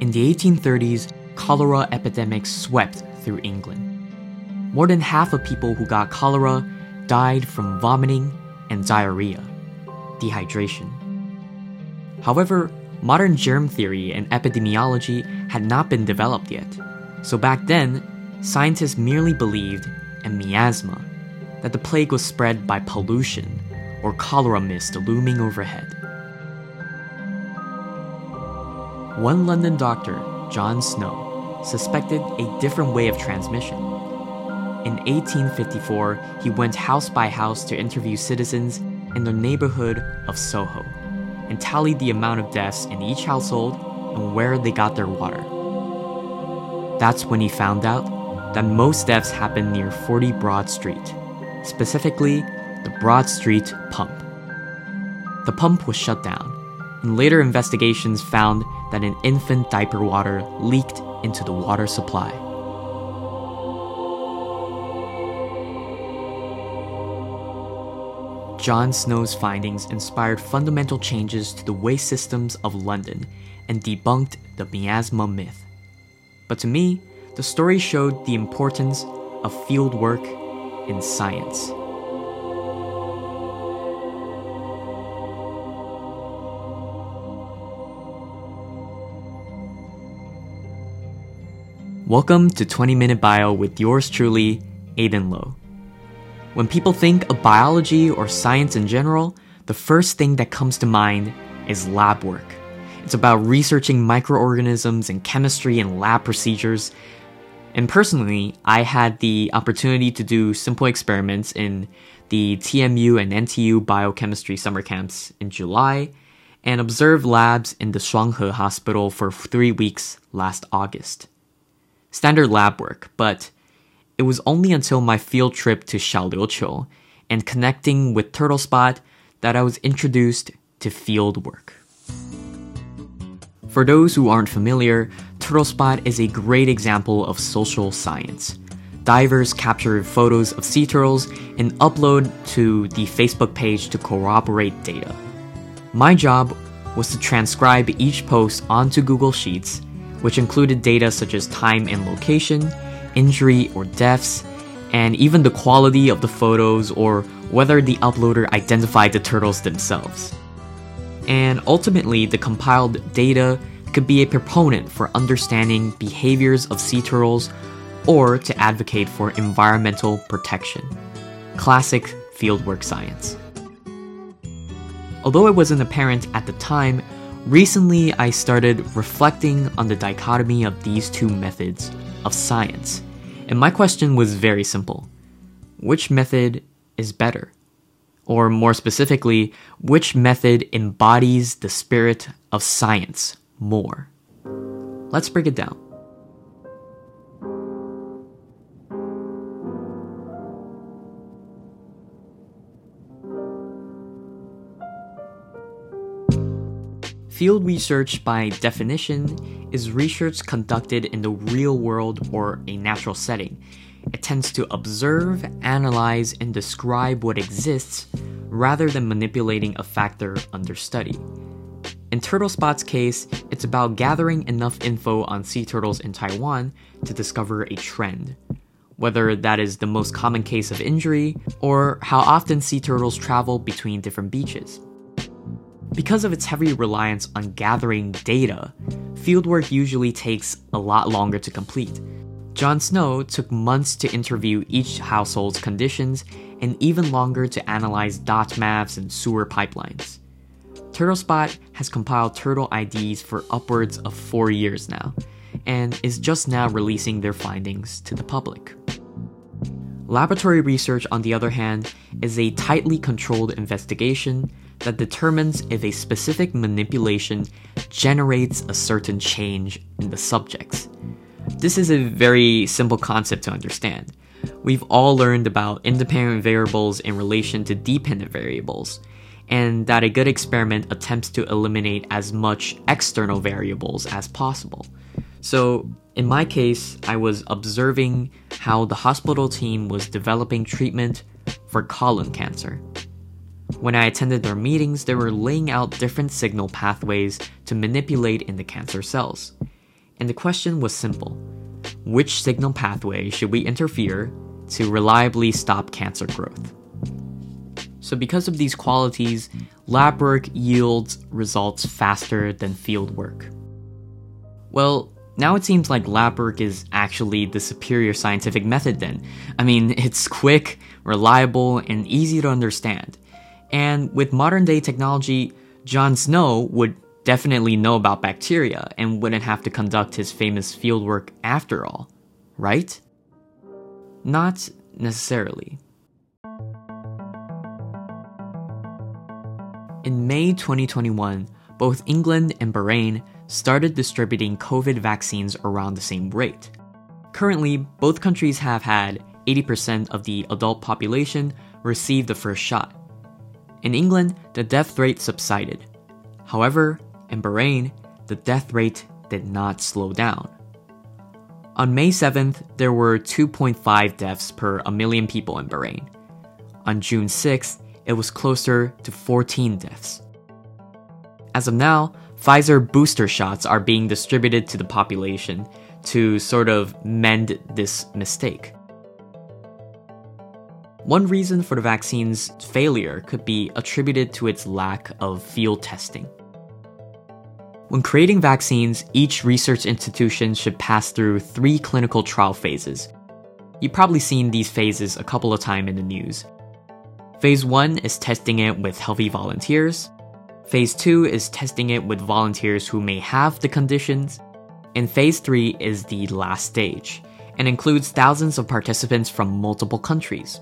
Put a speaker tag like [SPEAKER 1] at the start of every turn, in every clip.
[SPEAKER 1] In the 1830s, cholera epidemics swept through England. More than half of people who got cholera died from vomiting and diarrhea, dehydration. However, modern germ theory and epidemiology had not been developed yet, so back then, scientists merely believed in miasma, that the plague was spread by pollution or cholera mist looming overhead. One London doctor, John Snow, suspected a different way of transmission. In 1854, he went house by house to interview citizens in the neighborhood of Soho and tallied the amount of deaths in each household and where they got their water. That's when he found out that most deaths happened near 40 Broad Street, specifically the Broad Street pump. The pump was shut down, and later investigations found that an infant diaper water leaked into the water supply. John Snow's findings inspired fundamental changes to the waste systems of London and debunked the miasma myth. But to me, the story showed the importance of field work in science. Welcome to 20 Minute Bio with yours truly, Aiden Lowe. When people think of biology or science in general, the first thing that comes to mind is lab work. It's about researching microorganisms and chemistry and lab procedures. And personally, I had the opportunity to do simple experiments in the TMU and NTU biochemistry summer camps in July and observe labs in the Shuanghe Hospital for three weeks last August. Standard lab work, but it was only until my field trip to Xiaoliuqiu and connecting with Turtle Spot that I was introduced to field work. For those who aren't familiar, Turtle Spot is a great example of social science. Divers capture photos of sea turtles and upload to the Facebook page to corroborate data. My job was to transcribe each post onto Google Sheets, which included data such as time and location, injury or deaths, and even the quality of the photos or whether the uploader identified the turtles themselves. And ultimately, the compiled data could be a proponent for understanding behaviors of sea turtles or to advocate for environmental protection. Classic fieldwork science. Although it wasn't apparent at the time, recently I started reflecting on the dichotomy of these two methods of science. And my question was very simple Which method is better? Or more specifically, which method embodies the spirit of science more? Let's break it down. Field research, by definition, is research conducted in the real world or a natural setting. It tends to observe, analyze, and describe what exists rather than manipulating a factor under study. In Turtle Spot's case, it's about gathering enough info on sea turtles in Taiwan to discover a trend. Whether that is the most common case of injury, or how often sea turtles travel between different beaches. Because of its heavy reliance on gathering data, fieldwork usually takes a lot longer to complete. John Snow took months to interview each household's conditions and even longer to analyze dot maps and sewer pipelines. TurtleSpot has compiled turtle IDs for upwards of four years now, and is just now releasing their findings to the public. Laboratory research, on the other hand, is a tightly controlled investigation that determines if a specific manipulation generates a certain change in the subjects. This is a very simple concept to understand. We've all learned about independent variables in relation to dependent variables, and that a good experiment attempts to eliminate as much external variables as possible. So, in my case, I was observing how the hospital team was developing treatment for colon cancer. When I attended their meetings, they were laying out different signal pathways to manipulate in the cancer cells. And the question was simple Which signal pathway should we interfere to reliably stop cancer growth? So, because of these qualities, lab work yields results faster than field work. Well, now it seems like lab work is actually the superior scientific method then. I mean, it's quick, reliable, and easy to understand. And with modern day technology, John Snow would definitely know about bacteria and wouldn't have to conduct his famous fieldwork after all, right? Not necessarily. In May 2021, both England and Bahrain started distributing COVID vaccines around the same rate. Currently, both countries have had 80% of the adult population receive the first shot. In England, the death rate subsided. However, in Bahrain, the death rate did not slow down. On May 7th, there were 2.5 deaths per a million people in Bahrain. On June 6th, it was closer to 14 deaths. As of now, Pfizer booster shots are being distributed to the population to sort of mend this mistake. One reason for the vaccine's failure could be attributed to its lack of field testing. When creating vaccines, each research institution should pass through three clinical trial phases. You've probably seen these phases a couple of times in the news. Phase 1 is testing it with healthy volunteers. Phase 2 is testing it with volunteers who may have the conditions. And Phase 3 is the last stage and includes thousands of participants from multiple countries.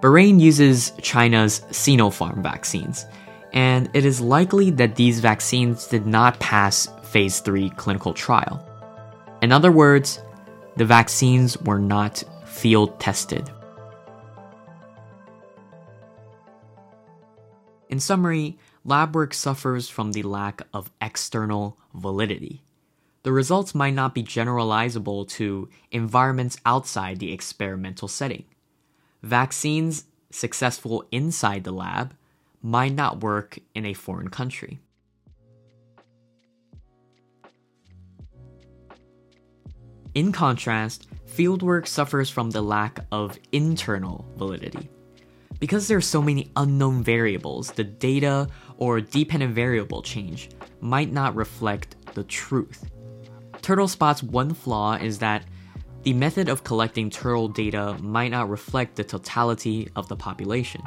[SPEAKER 1] Bahrain uses China's Sinopharm vaccines, and it is likely that these vaccines did not pass Phase 3 clinical trial. In other words, the vaccines were not field tested. In summary, lab work suffers from the lack of external validity. The results might not be generalizable to environments outside the experimental setting. Vaccines successful inside the lab might not work in a foreign country. In contrast, fieldwork suffers from the lack of internal validity. Because there are so many unknown variables, the data or dependent variable change might not reflect the truth. Turtle Spot's one flaw is that the method of collecting turtle data might not reflect the totality of the population.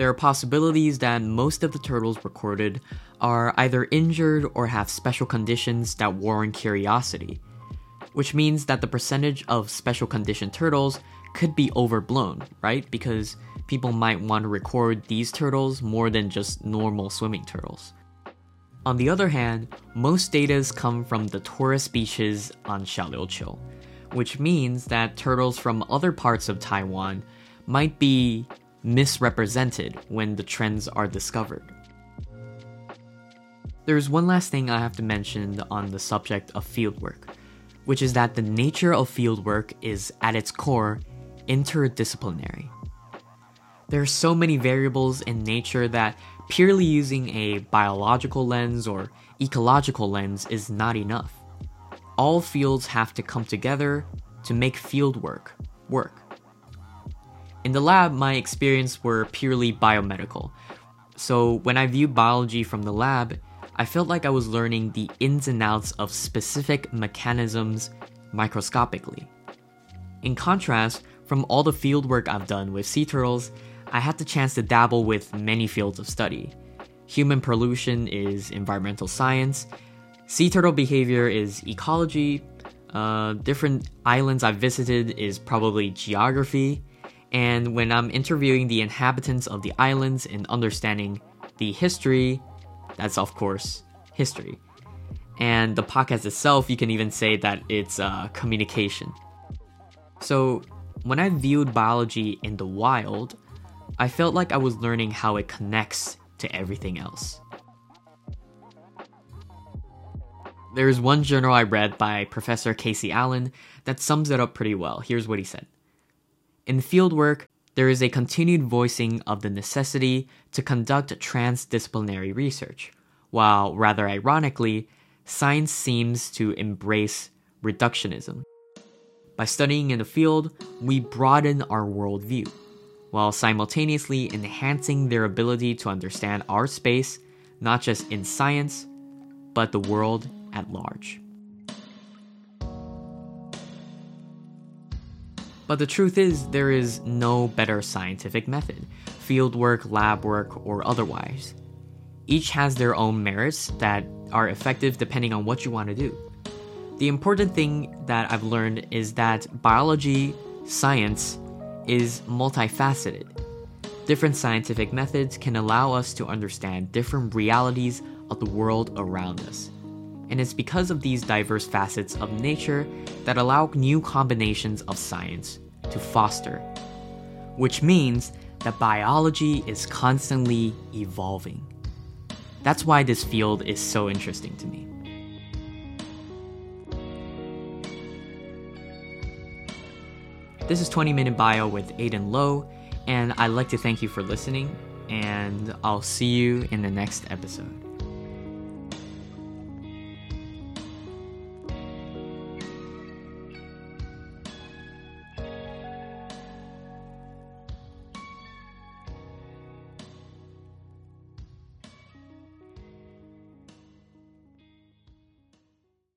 [SPEAKER 1] There are possibilities that most of the turtles recorded are either injured or have special conditions that warrant curiosity, which means that the percentage of special condition turtles could be overblown, right? Because people might want to record these turtles more than just normal swimming turtles. On the other hand, most data come from the tourist beaches on Xiaoliuqiu, which means that turtles from other parts of Taiwan might be misrepresented when the trends are discovered. There's one last thing I have to mention on the subject of fieldwork, which is that the nature of fieldwork is at its core interdisciplinary. There are so many variables in nature that purely using a biological lens or ecological lens is not enough. All fields have to come together to make fieldwork work. In the lab, my experience were purely biomedical. So when I viewed biology from the lab, I felt like I was learning the ins and outs of specific mechanisms microscopically. In contrast, from all the fieldwork I've done with sea turtles, I had the chance to dabble with many fields of study. Human pollution is environmental science, sea turtle behavior is ecology, uh, different islands I've visited is probably geography, and when I'm interviewing the inhabitants of the islands and understanding the history, that's of course history. And the podcast itself, you can even say that it's uh, communication. So, when I viewed biology in the wild, I felt like I was learning how it connects to everything else. There's one journal I read by Professor Casey Allen that sums it up pretty well. Here's what he said In fieldwork, there is a continued voicing of the necessity to conduct transdisciplinary research, while rather ironically, science seems to embrace reductionism. By studying in the field, we broaden our worldview, while simultaneously enhancing their ability to understand our space, not just in science, but the world at large. But the truth is, there is no better scientific method, fieldwork, lab work, or otherwise. Each has their own merits that are effective depending on what you want to do. The important thing that I've learned is that biology, science, is multifaceted. Different scientific methods can allow us to understand different realities of the world around us and it's because of these diverse facets of nature that allow new combinations of science to foster. Which means that biology is constantly evolving. That's why this field is so interesting to me. This is 20 Minute Bio with Aiden Lowe, and I'd like to thank you for listening, and I'll see you in the next episode.